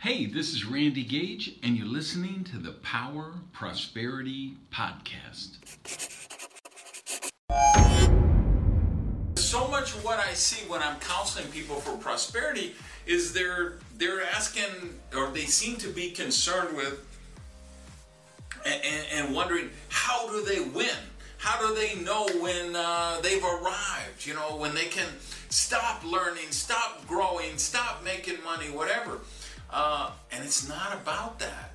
Hey, this is Randy Gage, and you're listening to the Power Prosperity Podcast. So much of what I see when I'm counseling people for prosperity is they're they're asking or they seem to be concerned with and, and wondering how do they win? How do they know when uh, they've arrived? You know, when they can stop learning, stop growing, stop making money, whatever. Uh, and it's not about that.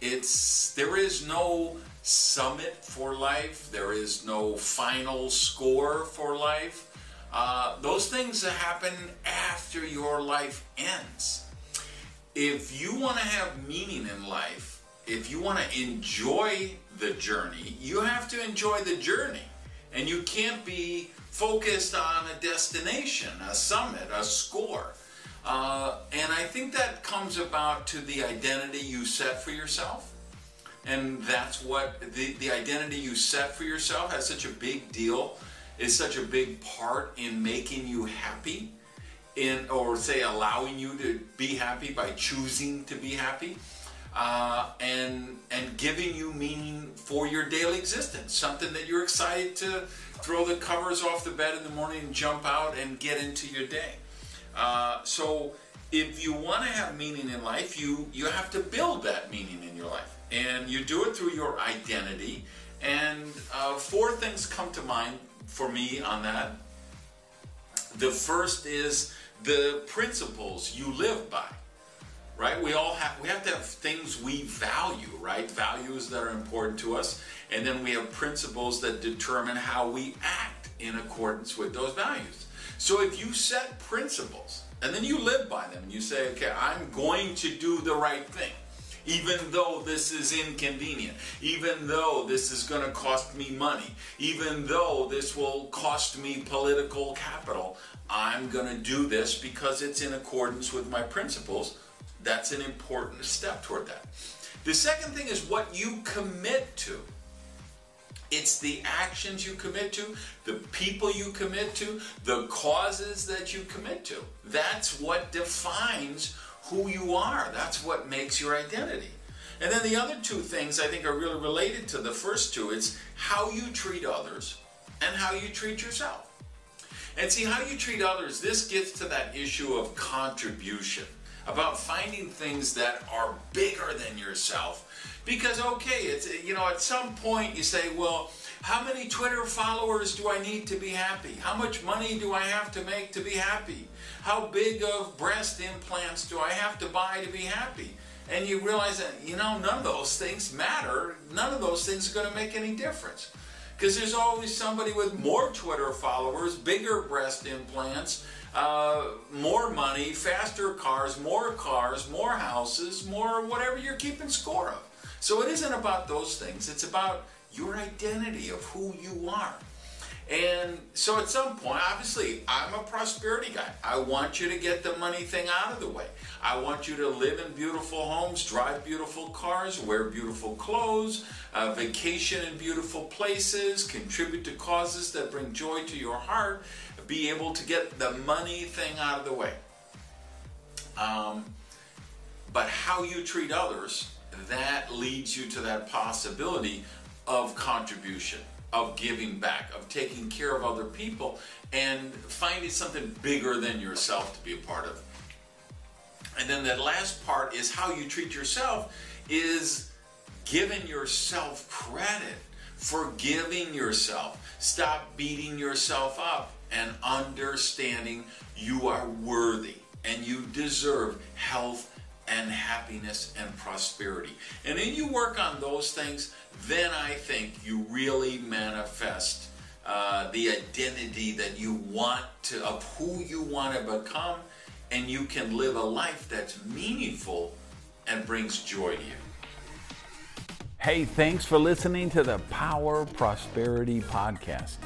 It's there is no summit for life. There is no final score for life. Uh, those things happen after your life ends. If you want to have meaning in life, if you want to enjoy the journey, you have to enjoy the journey. And you can't be focused on a destination, a summit, a score. Uh, and I think that comes about to the identity you set for yourself. And that's what the, the identity you set for yourself has such a big deal, is such a big part in making you happy, in or say allowing you to be happy by choosing to be happy. Uh, and and giving you meaning for your daily existence, something that you're excited to throw the covers off the bed in the morning and jump out and get into your day. Uh, so if you want to have meaning in life, you you have to build that meaning in your life, and you do it through your identity. And uh, four things come to mind for me on that. The first is the principles you live by right? We all have we have to have things we value right? Values that are important to us. And then we have principles that determine how we act in accordance with those values so if you set principles and then you live by them and you say okay i'm going to do the right thing even though this is inconvenient, even though this is going to cost me money, even though this will cost me political capital, I'm going to do this because it's in accordance with my principles that's an important step toward that. The second thing is what you commit to. It's the actions you commit to, the people you commit to, the causes that you commit to. That's what defines who you are. That's what makes your identity. And then the other two things I think are really related to the first two. It's how you treat others and how you treat yourself. And see, how you treat others, this gets to that issue of contribution about finding things that are bigger than yourself. Because, okay, it's, you know, at some point you say, well, how many Twitter followers do I need to be happy? How much money do I have to make to be happy? How big of breast implants do I have to buy to be happy? And you realize that, you know, none of those things matter. None of those things are going to make any difference. Because there's always somebody with more Twitter followers, bigger breast implants, uh, more money, faster cars, more cars, more houses, more whatever you're keeping score of. So it isn't about those things, it's about your identity of who you are. And so at some point, obviously, I'm a prosperity guy. I want you to get the money thing out of the way. I want you to live in beautiful homes, drive beautiful cars, wear beautiful clothes, uh, vacation in beautiful places, contribute to causes that bring joy to your heart, be able to get the money thing out of the way. Um, but how you treat others, that leads you to that possibility of contribution, of giving back, of taking care of other people, and finding something bigger than yourself to be a part of. And then that last part is how you treat yourself is giving yourself credit, forgiving yourself. Stop beating yourself up and understanding you are worthy and you deserve health and happiness and prosperity. And then you work on those things, then I think you really manifest uh, the identity that you want to, of who you want to become, and you can live a life that's meaningful and brings joy to you. Hey, thanks for listening to the Power Prosperity Podcast.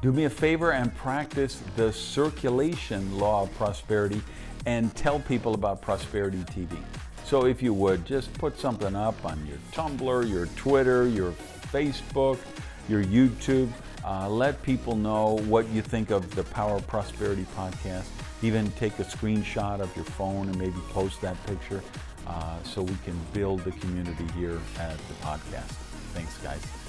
Do me a favor and practice the circulation law of prosperity and tell people about Prosperity TV. So if you would, just put something up on your Tumblr, your Twitter, your Facebook, your YouTube. Uh, let people know what you think of the Power of Prosperity podcast. even take a screenshot of your phone and maybe post that picture uh, so we can build the community here at the podcast. Thanks, guys.